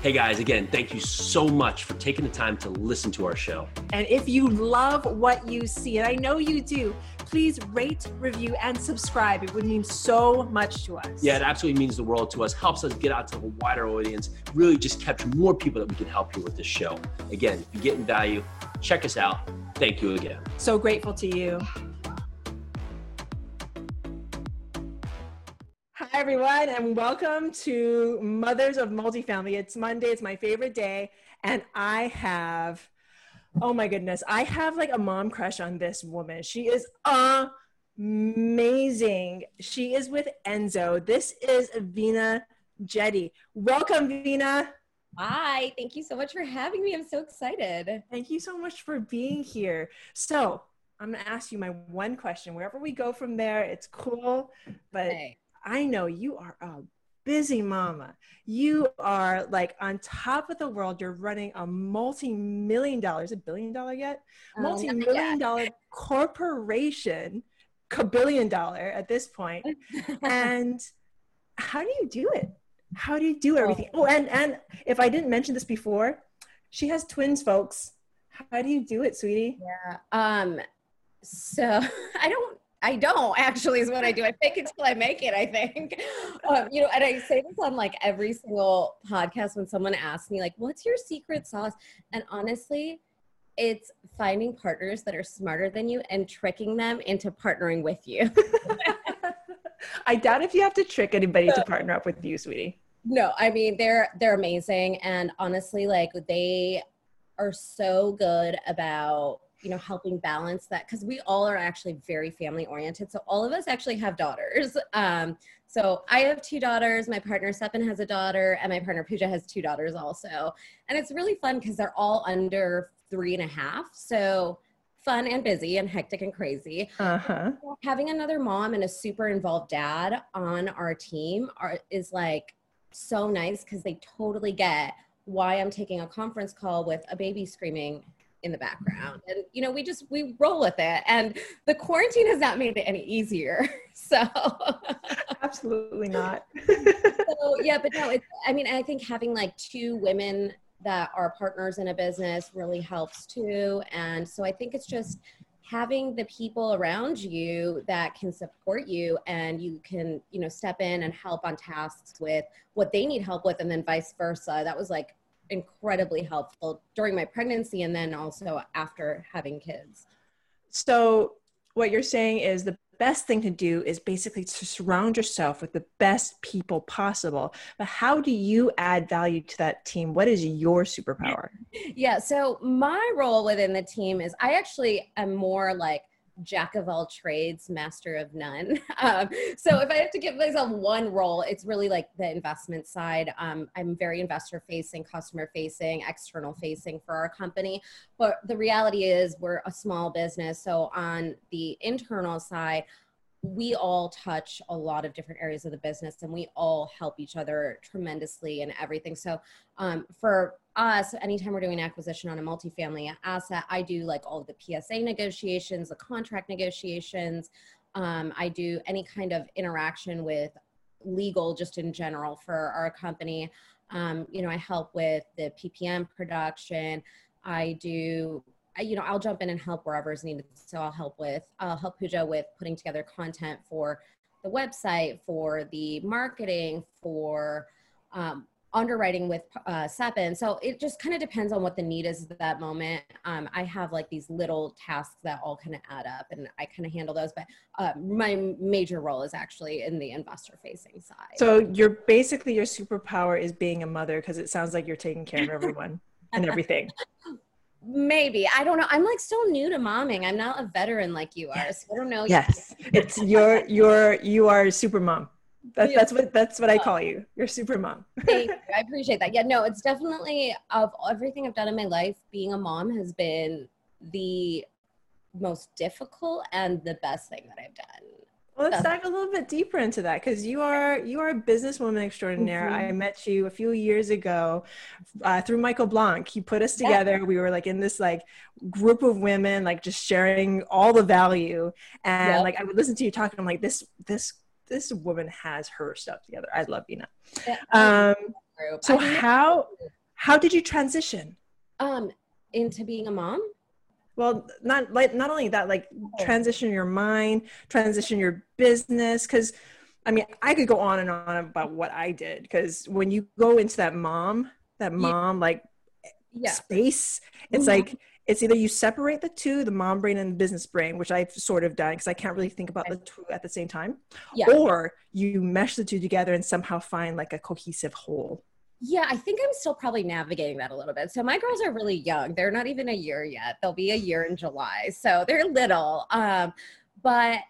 Hey guys, again, thank you so much for taking the time to listen to our show. And if you love what you see, and I know you do, please rate, review, and subscribe. It would mean so much to us. Yeah, it absolutely means the world to us, helps us get out to a wider audience, really just capture more people that we can help you with this show. Again, if you're getting value, check us out. Thank you again. So grateful to you. Everyone, and welcome to Mothers of Multifamily. It's Monday, it's my favorite day, and I have, oh my goodness, I have like a mom crush on this woman. She is amazing. She is with Enzo. This is Veena Jetty. Welcome, Veena. Hi, thank you so much for having me. I'm so excited. Thank you so much for being here. So, I'm to ask you my one question. Wherever we go from there, it's cool, but. Hey I know you are a busy mama. You are like on top of the world. You're running a multi-million dollars, a billion dollar yet? Um, multi-million dollar corporation, billion dollar at this point. and how do you do it? How do you do everything? Oh, and and if I didn't mention this before, she has twins, folks. How do you do it, sweetie? Yeah. Um. So I don't I don't actually is what I do. I fake it till I make it. I think, um, you know, and I say this on like every single podcast when someone asks me like, "What's your secret sauce?" And honestly, it's finding partners that are smarter than you and tricking them into partnering with you. I doubt if you have to trick anybody to partner up with you, sweetie. No, I mean they're they're amazing, and honestly, like they are so good about you know helping balance that because we all are actually very family oriented so all of us actually have daughters. Um, so i have two daughters my partner Sepin has a daughter and my partner Pooja has two daughters also. And it's really fun because they're all under three and a half so fun and busy and hectic and crazy. Uh-huh. having another mom and a super involved dad on our team are, is like so nice because they totally get why i'm taking a conference call with a baby screaming in the background. And you know we just we roll with it. And the quarantine has not made it any easier. So absolutely not. So yeah but no it's i mean i think having like two women that are partners in a business really helps too. And so i think it's just having the people around you that can support you and you can you know step in and help on tasks with what they need help with and then vice versa. That was like incredibly helpful during my pregnancy and then also after having kids. So, what you're saying is the best thing to do is basically to surround yourself with the best people possible. But how do you add value to that team? What is your superpower? Yeah, so my role within the team is I actually am more like jack of all trades, master of none. Um, so if I have to give myself one role, it's really like the investment side. Um, I'm very investor facing, customer facing, external facing for our company. But the reality is, we're a small business. So on the internal side, we all touch a lot of different areas of the business and we all help each other tremendously in everything. So um, for us, anytime we're doing acquisition on a multifamily asset, I do like all the PSA negotiations, the contract negotiations. Um, I do any kind of interaction with legal just in general for our company. Um, you know, I help with the PPM production. I do you know, I'll jump in and help wherever is needed. So I'll help with, I'll help Pooja with putting together content for the website, for the marketing, for um, underwriting with uh, Sepin. So it just kind of depends on what the need is at that moment. Um, I have like these little tasks that all kind of add up and I kind of handle those. But uh, my major role is actually in the investor facing side. So you're basically your superpower is being a mother because it sounds like you're taking care of everyone and everything. Maybe I don't know. I'm like so new to momming. I'm not a veteran like you are, so I don't know. Yes, it's your your you are super mom. That, that's what that's what I call you. You're super mom. Thank you. I appreciate that. Yeah, no, it's definitely of everything I've done in my life. Being a mom has been the most difficult and the best thing that I've done. Well, let's dive a little bit deeper into that because you are you are a businesswoman extraordinaire. Mm-hmm. I met you a few years ago uh, through Michael Blank. He put us together. Yeah. We were like in this like group of women, like just sharing all the value. And like I would listen to you talk, and I'm like, this this this woman has her stuff together. I love Veena. Yeah. Um. So how how did you transition? Um, into being a mom. Well, not like not only that, like transition your mind, transition your business, because I mean, I could go on and on about what I did because when you go into that mom, that mom yeah. like yeah. space, it's mm-hmm. like it's either you separate the two, the mom brain and the business brain, which I've sort of done because I can't really think about the two at the same time. Yeah. Or you mesh the two together and somehow find like a cohesive whole. Yeah, I think I'm still probably navigating that a little bit. So my girls are really young. They're not even a year yet. They'll be a year in July. So they're little. Um, but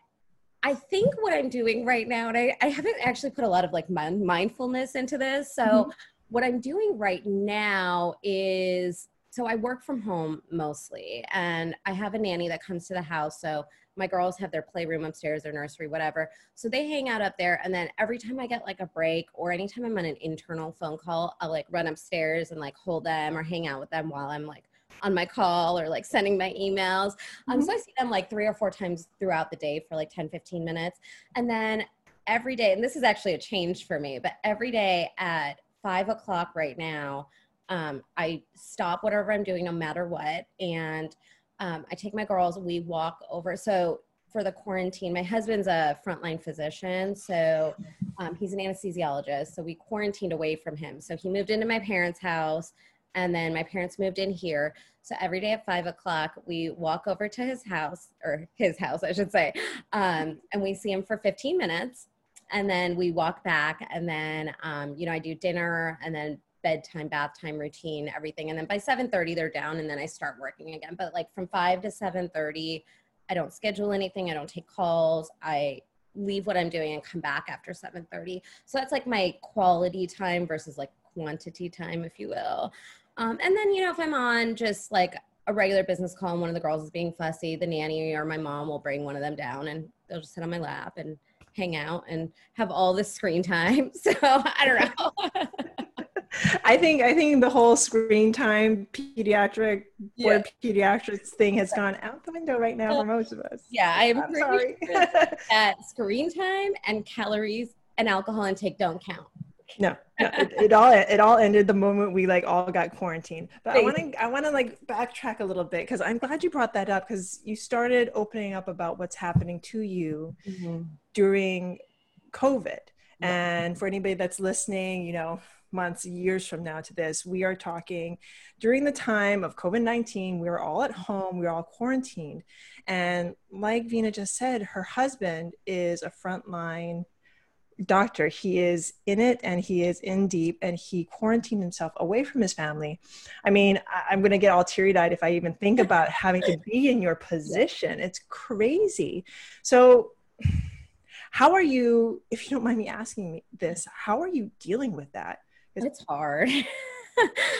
I think what I'm doing right now, and I, I haven't actually put a lot of like mindfulness into this. So mm-hmm. what I'm doing right now is so I work from home mostly, and I have a nanny that comes to the house. So my girls have their playroom upstairs, their nursery, whatever. So they hang out up there. And then every time I get like a break or anytime I'm on an internal phone call, I'll like run upstairs and like hold them or hang out with them while I'm like on my call or like sending my emails. Um, mm-hmm. So I see them like three or four times throughout the day for like 10, 15 minutes. And then every day, and this is actually a change for me, but every day at five o'clock right now, um, I stop whatever I'm doing, no matter what, and um, I take my girls. We walk over. So for the quarantine, my husband's a frontline physician, so um, he's an anesthesiologist. So we quarantined away from him. So he moved into my parents' house, and then my parents moved in here. So every day at five o'clock, we walk over to his house, or his house, I should say, um, and we see him for 15 minutes. And then we walk back, and then, um, you know, I do dinner, and then bedtime, bath time routine, everything. And then by 7:30 they're down and then I start working again. But like from 5 to 7:30, I don't schedule anything, I don't take calls. I leave what I'm doing and come back after 7:30. So that's like my quality time versus like quantity time, if you will. Um, and then, you know, if I'm on just like a regular business call and one of the girls is being fussy, the nanny or my mom will bring one of them down and they'll just sit on my lap and hang out and have all the screen time. So I don't know. I think I think the whole screen time pediatric yeah. pediatrics thing has gone out the window right now for most of us. Yeah, I'm, I'm sorry. Sure that screen time and calories and alcohol intake don't count. No, no it, it, all it all ended the moment we like all got quarantined. But I want to I want to like backtrack a little bit because I'm glad you brought that up because you started opening up about what's happening to you mm-hmm. during COVID. And for anybody that's listening, you know, months, years from now to this, we are talking during the time of COVID 19, we were all at home, we were all quarantined. And like Veena just said, her husband is a frontline doctor. He is in it and he is in deep and he quarantined himself away from his family. I mean, I'm going to get all teary eyed if I even think about having to be in your position. It's crazy. So, how are you, if you don't mind me asking me this, how are you dealing with that? It's hard.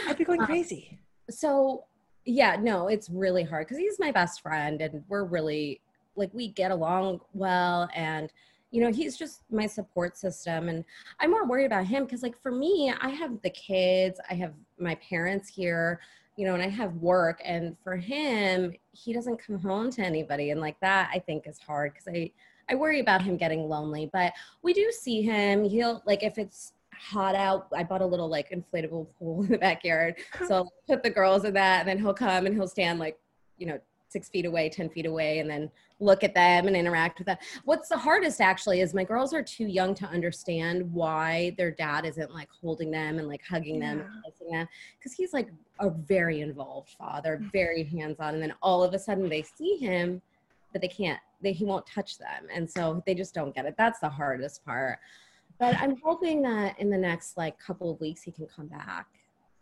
I'd be going um, crazy. Um, so yeah, no, it's really hard because he's my best friend and we're really like we get along well and you know he's just my support system and i'm more worried about him because like for me i have the kids i have my parents here you know and i have work and for him he doesn't come home to anybody and like that i think is hard because i i worry about him getting lonely but we do see him he'll like if it's hot out. I bought a little like inflatable pool in the backyard. So I'll put the girls in that and then he'll come and he'll stand like, you know, six feet away, 10 feet away, and then look at them and interact with them. What's the hardest actually is my girls are too young to understand why their dad isn't like holding them and like hugging yeah. them and kissing them. Cause he's like a very involved father, mm. very hands on. And then all of a sudden they see him, but they can't, they, he won't touch them. And so they just don't get it. That's the hardest part but I'm hoping that in the next like couple of weeks he can come back.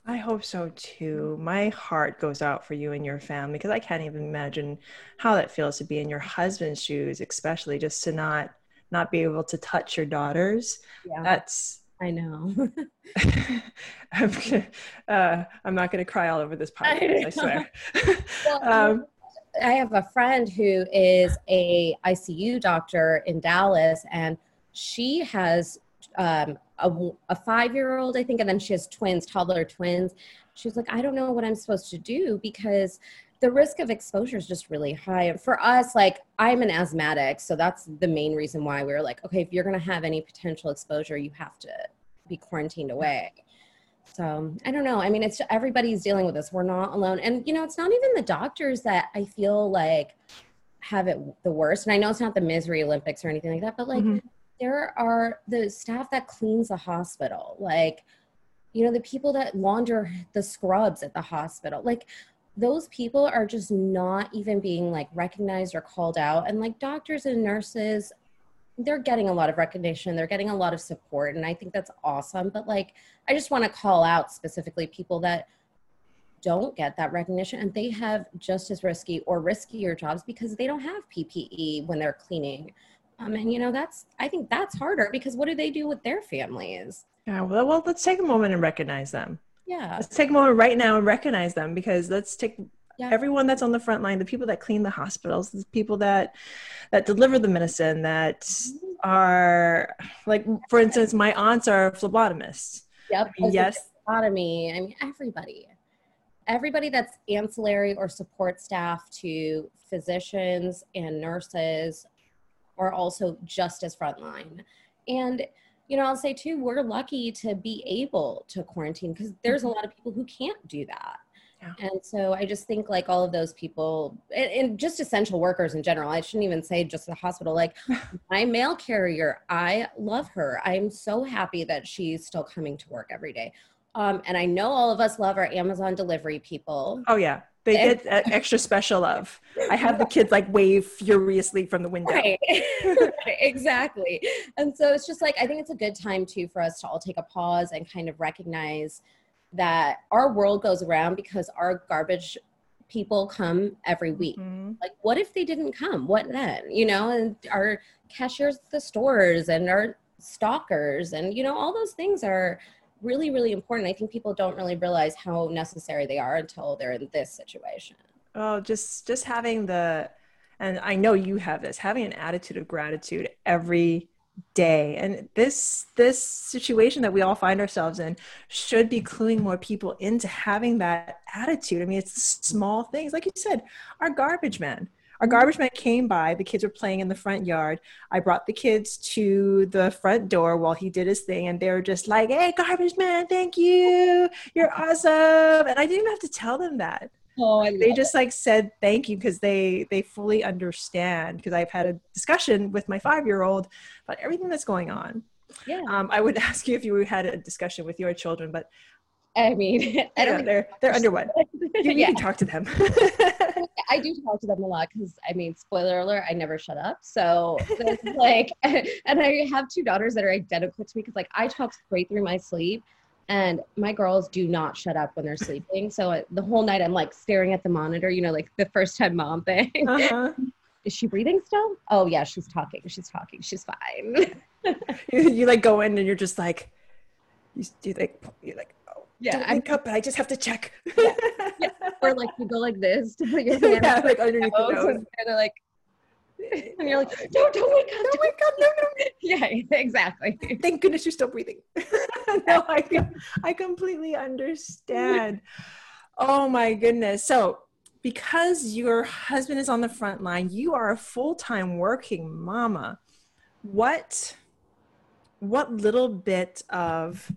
I hope so too. My heart goes out for you and your family because I can't even imagine how that feels to be in your husband's shoes, especially just to not not be able to touch your daughters. Yeah. That's I know. I'm, gonna, uh, I'm not going to cry all over this podcast. I, I swear. well, um, I have a friend who is a ICU doctor in Dallas, and she has um, a, a five year old, I think, and then she has twins, toddler twins. She's like, I don't know what I'm supposed to do because the risk of exposure is just really high. And for us, like, I'm an asthmatic, so that's the main reason why we are like, okay, if you're going to have any potential exposure, you have to be quarantined away. So I don't know. I mean, it's everybody's dealing with this. We're not alone. And you know, it's not even the doctors that I feel like have it the worst. And I know it's not the misery Olympics or anything like that, but like mm-hmm. There are the staff that cleans the hospital, like you know, the people that launder the scrubs at the hospital. Like those people are just not even being like recognized or called out. And like doctors and nurses they're getting a lot of recognition they're getting a lot of support and i think that's awesome but like i just want to call out specifically people that don't get that recognition and they have just as risky or riskier jobs because they don't have ppe when they're cleaning um, and you know that's i think that's harder because what do they do with their families? Yeah well, well let's take a moment and recognize them. Yeah. Let's take a moment right now and recognize them because let's take yeah. everyone that's on the front line the people that clean the hospitals the people that that deliver the medicine that mm-hmm. are like for instance my aunts are phlebotomists. Yep yes. phlebotomy i mean everybody. Everybody that's ancillary or support staff to physicians and nurses are also just as frontline and you know i'll say too we're lucky to be able to quarantine because there's a mm-hmm. lot of people who can't do that yeah. And so I just think like all of those people and, and, just essential workers in general, I shouldn't even say just the hospital, like my mail carrier, I love her. I'm so happy that she's still coming to work every day. Um, and I know all of us love our Amazon delivery people. Oh yeah. They get extra special love. I have the kids like wave furiously from the window. Right. exactly. And so it's just like, I think it's a good time too for us to all take a pause and kind of recognize that our world goes around because our garbage people come every week. Mm-hmm. Like, what if they didn't come? What then? You know, and our cashiers at the stores and our stalkers and, you know, all those things are really, really important. I think people don't really realize how necessary they are until they're in this situation. Oh, just just having the and I know you have this, having an attitude of gratitude every day and this this situation that we all find ourselves in should be cluing more people into having that attitude i mean it's small things like you said our garbage man our garbage man came by the kids were playing in the front yard i brought the kids to the front door while he did his thing and they were just like hey garbage man thank you you're awesome and i didn't even have to tell them that Oh, they just it. like said thank you because they they fully understand because I've had a discussion with my five year old about everything that's going on. Yeah. Um, I would ask you if you had a discussion with your children, but I mean, I don't. They're they're under what? You, you yeah. can talk to them. I do talk to them a lot because I mean, spoiler alert, I never shut up. So like, and I have two daughters that are identical to me because like I talk straight through my sleep, and my girls do not shut up when they're sleeping. So uh, the whole night I'm like staring at the monitor, you know, like the first time mom thing. Uh-huh. Is she breathing still? Oh yeah, she's talking. She's talking. She's fine. you, you, like go in and you're just like, you, you like, you're like, yeah, don't wake up. I just have to check. yeah. yeah. Or like you go like this to put your hand yeah, like underneath the oh, nose. And they're like, and you're like, no, don't wake up, don't wake up, no, no. Yeah, exactly. Thank goodness you're still breathing. no, I, I completely understand. Oh my goodness. So, because your husband is on the front line, you are a full-time working mama. What what little bit of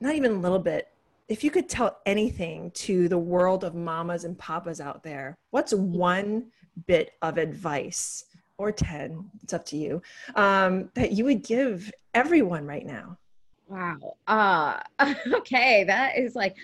not even a little bit if you could tell anything to the world of mamas and papas out there, what's one bit of advice or 10, it's up to you, um, that you would give everyone right now? Wow. Uh, okay. That is like,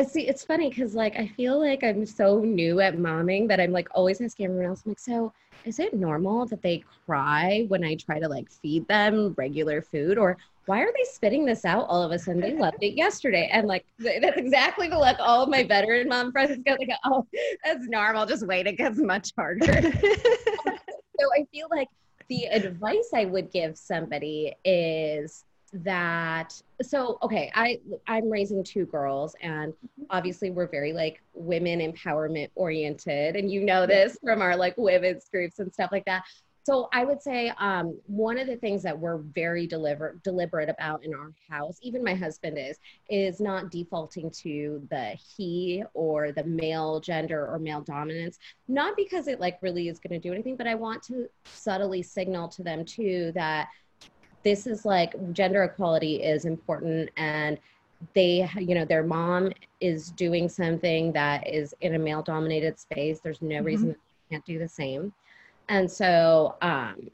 I see. It's funny because like I feel like I'm so new at momming that I'm like always asking everyone else. I'm like, so is it normal that they cry when I try to like feed them regular food, or why are they spitting this out all of a sudden? They loved it yesterday, and like that's exactly the look all of my veteran mom friends go. They go, oh, that's normal. Just wait. It gets much harder. so I feel like the advice I would give somebody is that so okay i i'm raising two girls and mm-hmm. obviously we're very like women empowerment oriented and you know this from our like women's groups and stuff like that. So i would say um, one of the things that we're very deliberate deliberate about in our house even my husband is is not defaulting to the he or the male gender or male dominance. Not because it like really is going to do anything but i want to subtly signal to them too that this is like gender equality is important and they you know their mom is doing something that is in a male dominated space. There's no mm-hmm. reason they can't do the same. And so um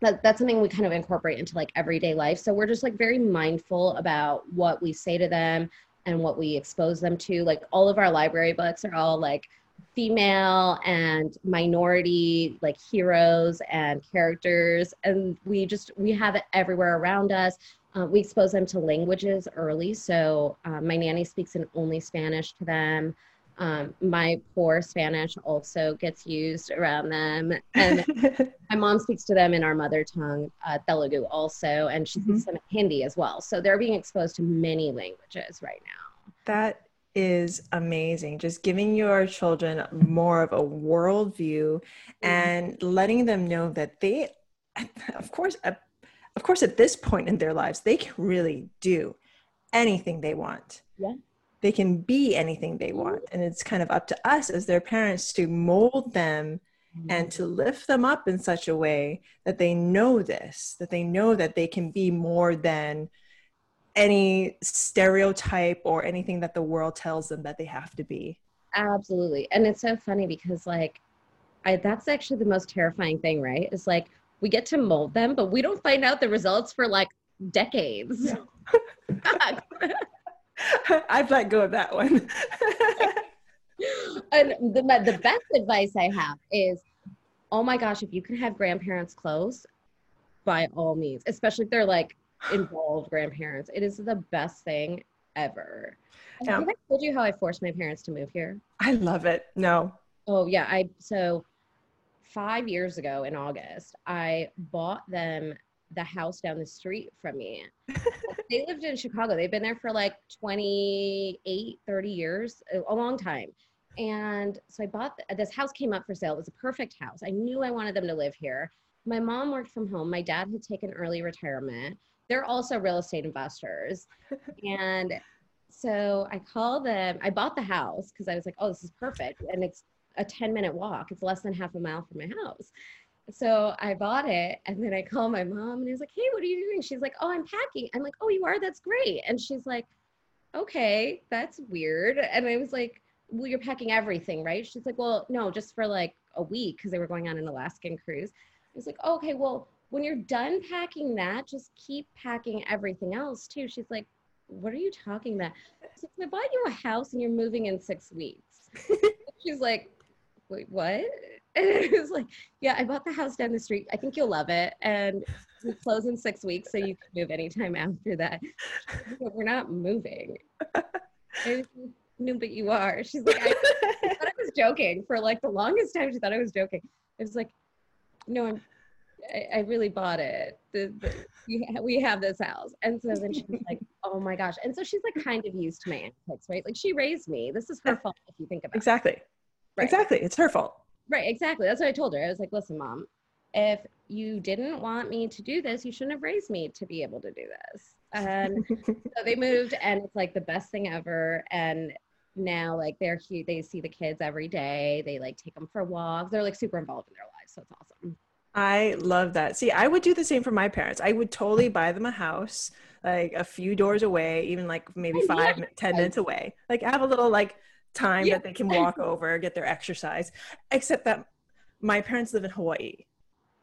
that, that's something we kind of incorporate into like everyday life. So we're just like very mindful about what we say to them and what we expose them to. Like all of our library books are all like female and minority like heroes and characters. And we just we have it everywhere around us. Uh, we expose them to languages early. So uh, my nanny speaks in only spanish to them. Um, my poor spanish also gets used around them. And my mom speaks to them in our mother tongue uh, telugu also. And she speaks mm-hmm. some hindi as well. So they're being exposed to many languages right now. That is amazing. Just giving your children more of a worldview mm-hmm. and letting them know that they, of course, of course, at this point in their lives, they can really do anything they want. Yeah. They can be anything they want. And it's kind of up to us as their parents to mold them mm-hmm. and to lift them up in such a way that they know this, that they know that they can be more than any stereotype or anything that the world tells them that they have to be. Absolutely. And it's so funny because like I that's actually the most terrifying thing, right? Is like we get to mold them, but we don't find out the results for like decades. I've let go of that one. and the, the best advice I have is oh my gosh, if you can have grandparents close, by all means, especially if they're like involved grandparents. It is the best thing ever. Yeah. Have I told you how I forced my parents to move here? I love it. No. Oh yeah, I so five years ago in August, I bought them the house down the street from me. they lived in Chicago. They've been there for like 28, 30 years, a long time. And so I bought this house came up for sale. It was a perfect house. I knew I wanted them to live here. My mom worked from home. My dad had taken early retirement they're also real estate investors. and so I called them, I bought the house because I was like, oh, this is perfect. And it's a 10 minute walk, it's less than half a mile from my house. So I bought it and then I called my mom and I was like, hey, what are you doing? She's like, oh, I'm packing. I'm like, oh, you are? That's great. And she's like, okay, that's weird. And I was like, well, you're packing everything, right? She's like, well, no, just for like a week because they were going on an Alaskan cruise. I was like, oh, okay, well, when you're done packing that, just keep packing everything else too. She's like, what are you talking about? I, like, I bought you a house and you're moving in six weeks. She's like, wait, what? And it was like, yeah, I bought the house down the street. I think you'll love it. And we close in six weeks, so you can move anytime after that. But we're not moving. no, but you are. She's like, I, I thought I was joking for like the longest time. She thought I was joking. I was like, no, I'm I, I really bought it. The, the, we, we have this house. And so then she's like, oh my gosh. And so she's like kind of used to my antics, right? Like she raised me. This is her eh, fault if you think about exactly. it. Exactly. Right. Exactly. It's her fault. Right. Exactly. That's what I told her. I was like, listen, mom, if you didn't want me to do this, you shouldn't have raised me to be able to do this. And so they moved and it's like the best thing ever. And now like they're cute. They see the kids every day. They like take them for walks. They're like super involved in their lives. So it's awesome. I love that. See, I would do the same for my parents. I would totally buy them a house like a few doors away, even like maybe oh, five, yeah. ten minutes away. Like have a little like time yeah. that they can walk over, get their exercise. Except that my parents live in Hawaii.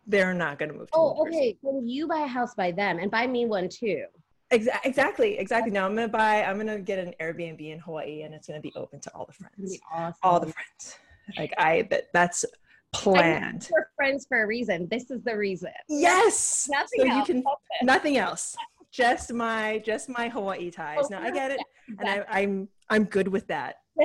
They're not going to move to Oh, okay. When you buy a house, buy them and buy me one too. Exa- exactly, exactly. Now I'm gonna buy. I'm gonna get an Airbnb in Hawaii, and it's gonna be open to all the friends, awesome. all the friends. Like I, that, that's planned. We're friends for a reason. This is the reason. Yes. Nothing so else. You can, nothing else. Just my just my Hawaii ties. Oh, now I get it, and I, I'm I'm good with that.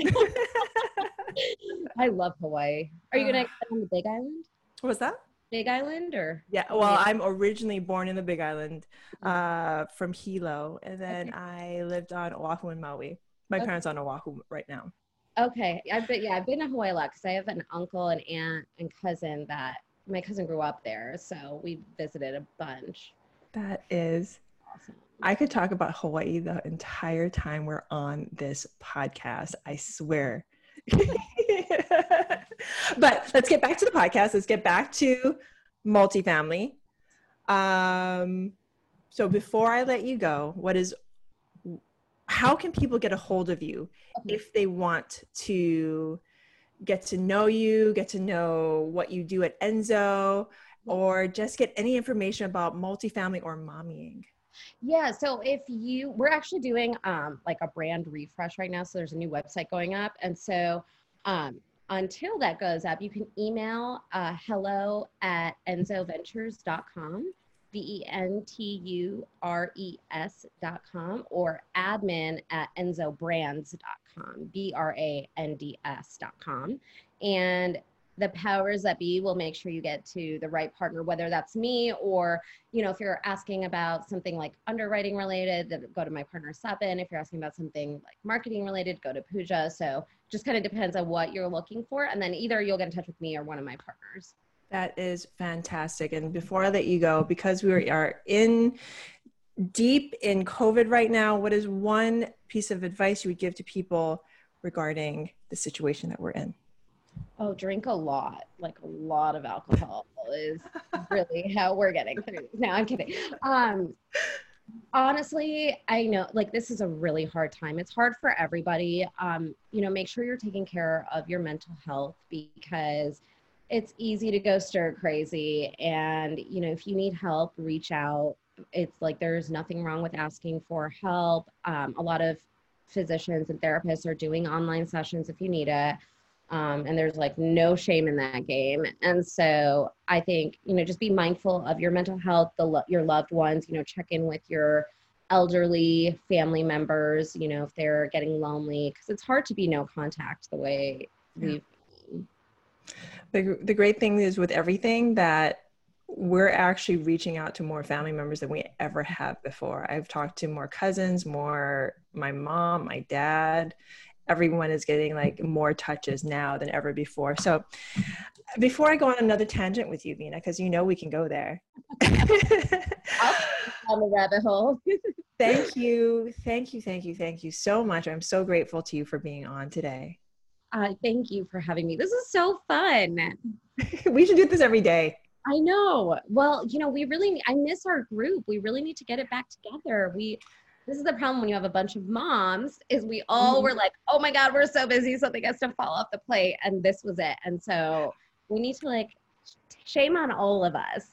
I love Hawaii. Are you gonna uh, on the Big Island? What was that? Big Island or? Yeah, well, I'm originally born in the Big Island, uh, from Hilo, and then okay. I lived on Oahu and Maui. My okay. parents on Oahu right now. Okay, I've been yeah, I've been to Hawaii a lot because I have an uncle and aunt and cousin that my cousin grew up there, so we visited a bunch. That is awesome. I could talk about Hawaii the entire time we're on this podcast. I swear. but let's get back to the podcast. Let's get back to multifamily. Um, so before I let you go, what is how can people get a hold of you if they want to get to know you, get to know what you do at Enzo, or just get any information about multifamily or mommying? Yeah, so if you, we're actually doing um, like a brand refresh right now. So there's a new website going up. And so um, until that goes up, you can email uh, hello at enzoventures.com. V-E-N-T-U-R-E-S dot com or admin at enzobrands.com, B-R-A-N-D-S dot com. And the powers that be will make sure you get to the right partner, whether that's me or, you know, if you're asking about something like underwriting related, go to my partner Seven. If you're asking about something like marketing related, go to Pooja. So just kind of depends on what you're looking for. And then either you'll get in touch with me or one of my partners. That is fantastic. And before I let you go, because we are in deep in COVID right now, what is one piece of advice you would give to people regarding the situation that we're in? Oh, drink a lot, like a lot of alcohol is really how we're getting through. No, I'm kidding. Um, honestly, I know like this is a really hard time. It's hard for everybody. Um, you know, make sure you're taking care of your mental health because it's easy to go stir crazy. And, you know, if you need help, reach out. It's like there's nothing wrong with asking for help. Um, a lot of physicians and therapists are doing online sessions if you need it. Um, and there's like no shame in that game. And so I think, you know, just be mindful of your mental health, the lo- your loved ones, you know, check in with your elderly family members, you know, if they're getting lonely, because it's hard to be no contact the way we've. The, the great thing is with everything that we're actually reaching out to more family members than we ever have before. I've talked to more cousins, more my mom, my dad, everyone is getting like more touches now than ever before. So before I go on another tangent with you, Veena, because you know we can go there. on the rabbit hole. thank you. Thank you. Thank you. Thank you so much. I'm so grateful to you for being on today. Uh, thank you for having me. This is so fun. we should do this every day. I know. Well, you know, we really, I miss our group. We really need to get it back together. We, this is the problem when you have a bunch of moms is we all mm-hmm. were like oh my god we're so busy something has to fall off the plate and this was it and so we need to like shame on all of us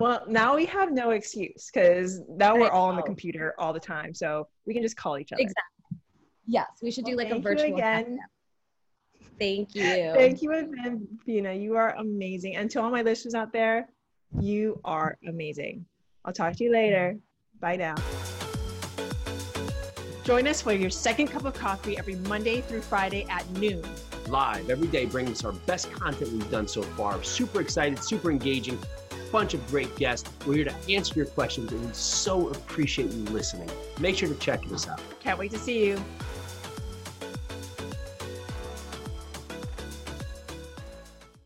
well now we have no excuse because now we're all on the computer all the time so we can just call each other exactly yes we should well, do like a virtual again thank you thank you again Veena you are amazing and to all my listeners out there you are amazing I'll talk to you later bye now Join us for your second cup of coffee every Monday through Friday at noon. Live every day, bringing us our best content we've done so far. Super excited, super engaging, bunch of great guests. We're here to answer your questions, and we so appreciate you listening. Make sure to check us out. Can't wait to see you.